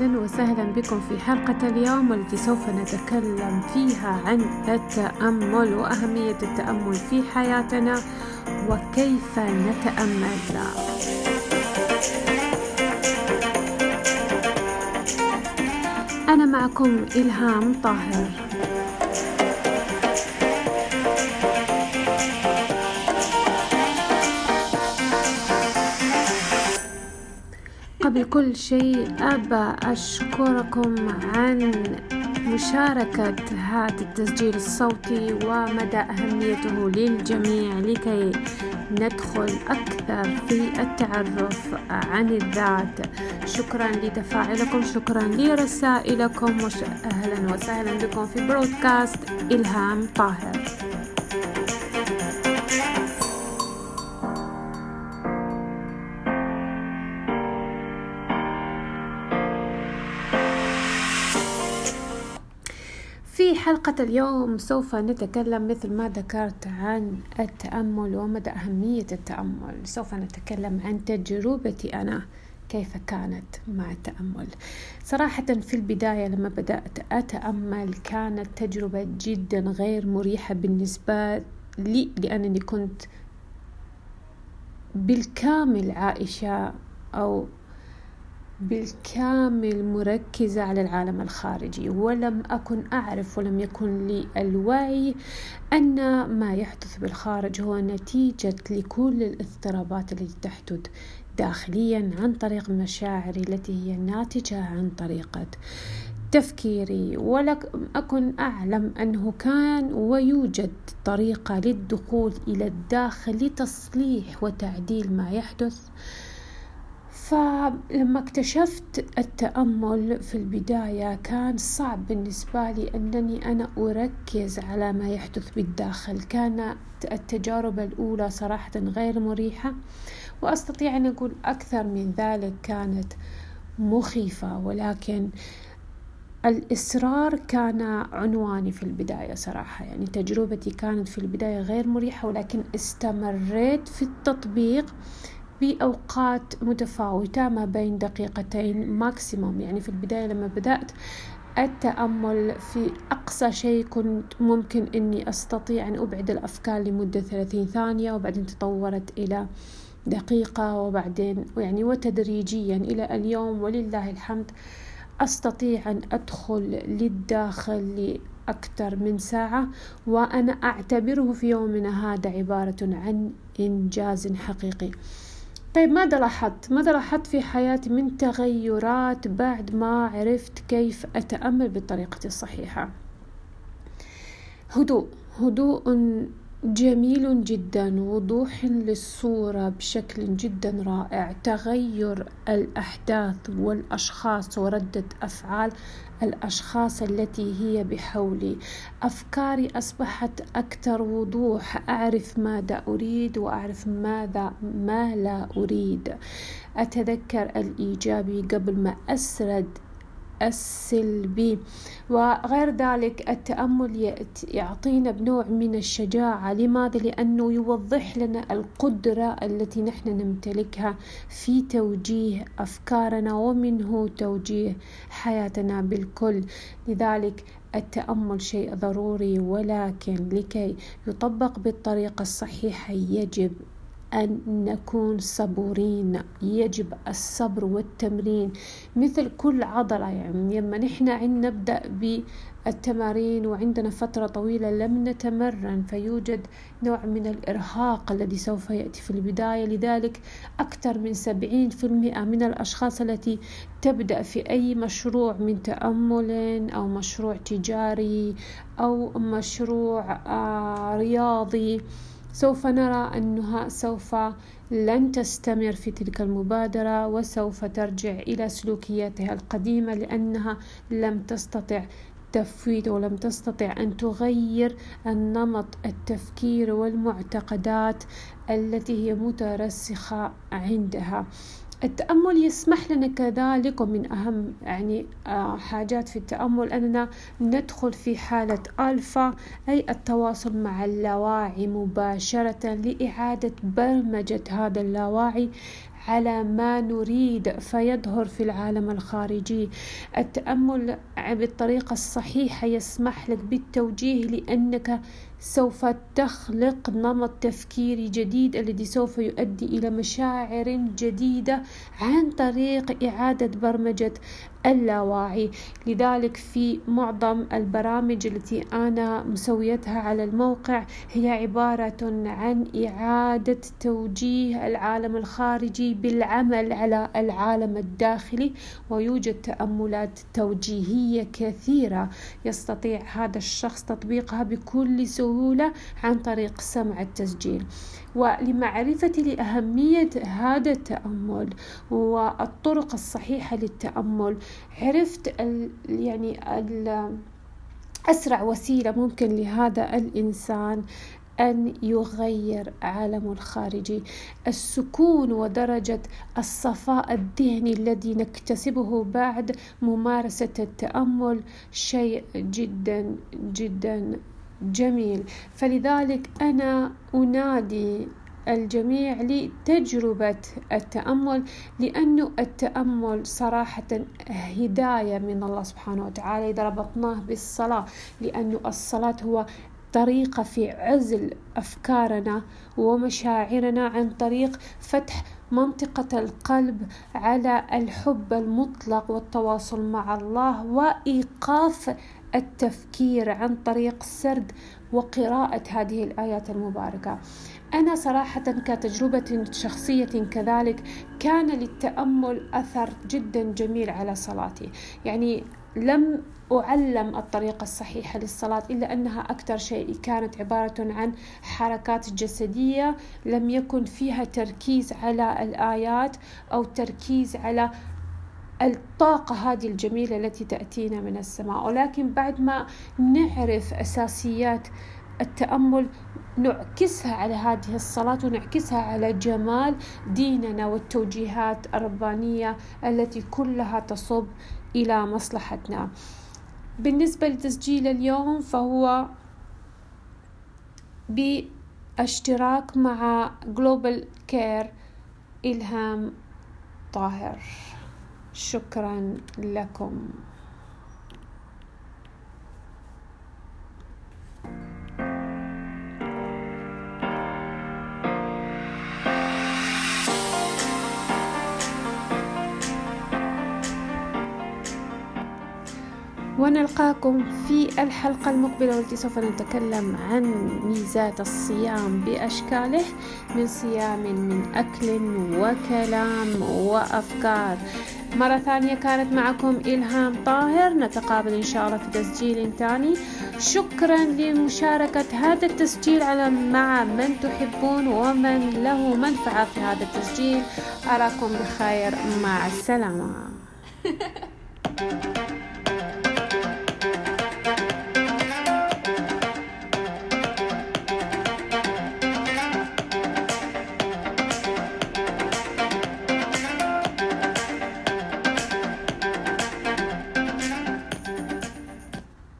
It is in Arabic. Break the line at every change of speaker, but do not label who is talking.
أهلا وسهلا بكم في حلقة اليوم والتي سوف نتكلم فيها عن التأمل وأهمية التأمل في حياتنا وكيف نتأمل. أنا معكم إلهام طاهر. قبل كل شيء. أبى أشكركم عن مشاركة هذا التسجيل الصوتي ومدى أهميته للجميع لكي ندخل أكثر في التعرف عن الذات. شكرا لتفاعلكم شكرا لرسائلكم أهلا وسهلا بكم في برودكاست إلهام طاهر. حلقة اليوم سوف نتكلم مثل ما ذكرت عن التأمل ومدى أهمية التأمل. سوف نتكلم عن تجربتي أنا كيف كانت مع التأمل. صراحة في البداية لما بدأت أتأمل كانت تجربة جدا غير مريحة بالنسبة لي لأنني كنت بالكامل عائشة أو بالكامل مركزة على العالم الخارجي ولم أكن أعرف ولم يكن لي الوعي أن ما يحدث بالخارج هو نتيجة لكل الاضطرابات التي تحدث داخليا عن طريق مشاعري التي هي ناتجة عن طريقة تفكيري. ولم أكن أعلم أنه كان ويوجد طريقة للدخول إلى الداخل لتصليح وتعديل ما يحدث فلما اكتشفت التأمل في البداية كان صعب بالنسبة لي أنني أنا أركز على ما يحدث بالداخل. كانت التجارب الأولى صراحة غير مريحة وأستطيع أن أقول أكثر من ذلك كانت مخيفة. ولكن الإصرار كان عنواني في البداية صراحة. يعني تجربتي كانت في البداية غير مريحة ولكن استمريت في التطبيق بأوقات متفاوتة ما بين دقيقتين ماكسيموم يعني في البداية لما بدأت التأمل في أقصى شيء كنت ممكن أني أستطيع أن أبعد الأفكار لمدة ثلاثين ثانية وبعدين تطورت إلى دقيقة وبعدين يعني وتدريجيا إلى اليوم. ولله الحمد أستطيع أن أدخل للداخل لأكثر من ساعة وأنا أعتبره في يومنا هذا عبارة عن إنجاز حقيقي. طيب ماذا لاحظت؟ ماذا لاحظت في حياتي من تغيرات بعد ما عرفت كيف أتأمل بالطريقة الصحيحة؟ هدوء هدوء جميل جدا وضوح للصورة بشكل جدا رائع. تغير الأحداث والأشخاص وردة أفعال الأشخاص التي هي بحولي. أفكاري أصبحت أكثر وضوح. أعرف ماذا أريد وأعرف ماذا ما لا أريد. أتذكر الإيجابي قبل ما أسرد السلبي وغير ذلك التأمل يعطينا بنوع من الشجاعة. لماذا؟ لأنه يوضح لنا القدرة التي نحن نمتلكها في توجيه أفكارنا ومنه توجيه حياتنا بالكل. لذلك التأمل شيء ضروري ولكن لكي يطبق بالطريقة الصحيحة يجب أن نكون صبورين. يجب الصبر والتمرين. مثل كل عضلة يعني لما نحن عند نبدأ بالتمارين وعندنا فترة طويلة لم نتمرن فيوجد نوع من الإرهاق الذي سوف يأتي في البداية. لذلك أكثر من سبعين في المئة من الأشخاص التي تبدأ في أي مشروع من تأمل أو مشروع تجاري أو مشروع آه رياضي سوف نرى أنها سوف لن تستمر في تلك المبادرة وسوف ترجع إلى سلوكياتها القديمة لأنها لم تستطع تفويت ولم تستطع أن تغير النمط التفكير والمعتقدات التي هي مترسخة عندها. التأمل يسمح لنا كذلك ومن أهم يعني آه، حاجات في التأمل أننا ندخل في حالة ألفا أي التواصل مع اللاواعي مباشرة لإعادة برمجة هذا اللاواعي. على ما نريد فيظهر في العالم الخارجي. التأمل بالطريقة الصحيحة يسمح لك بالتوجيه لأنك سوف تخلق نمط تفكيري جديد الذي سوف يؤدي إلى مشاعر جديدة عن طريق إعادة برمجة. اللاواعي. لذلك في معظم البرامج التي أنا مسويتها على الموقع هي عبارة عن إعادة توجيه العالم الخارجي بالعمل على العالم الداخلي ويوجد تأملات توجيهية كثيرة يستطيع هذا الشخص تطبيقها بكل سهولة عن طريق سمع التسجيل. ولمعرفتي لأهمية هذا التأمل والطرق الصحيحة للتأمل عرفت ال يعني ال أسرع وسيلة ممكن لهذا الإنسان أن يغير عالمه الخارجي. السكون ودرجة الصفاء الذهني الذي نكتسبه بعد ممارسة التأمل شيء جدا جدا جميل. فلذلك أنا أنادي الجميع لتجربة التأمل لأنه التأمل صراحة هداية من الله سبحانه وتعالى إذا ربطناه بالصلاة لأنه الصلاة هو طريقة في عزل أفكارنا ومشاعرنا عن طريق فتح منطقة القلب على الحب المطلق والتواصل مع الله وإيقاف التفكير عن طريق سرد وقراءة هذه الآيات المباركة. أنا صراحة كتجربة شخصية كذلك كان للتأمل أثر جدا جميل على صلاتي، يعني لم أعلم الطريقة الصحيحة للصلاة إلا أنها أكثر شيء كانت عبارة عن حركات جسدية لم يكن فيها تركيز على الآيات أو تركيز على الطاقة هذه الجميلة التي تأتينا من السماء. ولكن بعد ما نعرف أساسيات التأمل نعكسها على هذه الصلاة ونعكسها على جمال ديننا والتوجيهات الربانية التي كلها تصب إلى مصلحتنا. بالنسبة لتسجيل اليوم فهو باشتراك مع Global Care إلهام طاهر. شكرا لكم. ونلقاكم في الحلقة المقبلة والتي سوف نتكلم عن ميزات الصيام بأشكاله من صيام من أكل وكلام وأفكار. مرة ثانية كانت معكم إلهام طاهر. نتقابل إن شاء الله في تسجيل ثاني. شكرا لمشاركة هذا التسجيل على مع من تحبون ومن له منفعة في هذا التسجيل. أراكم بخير. مع السلامة.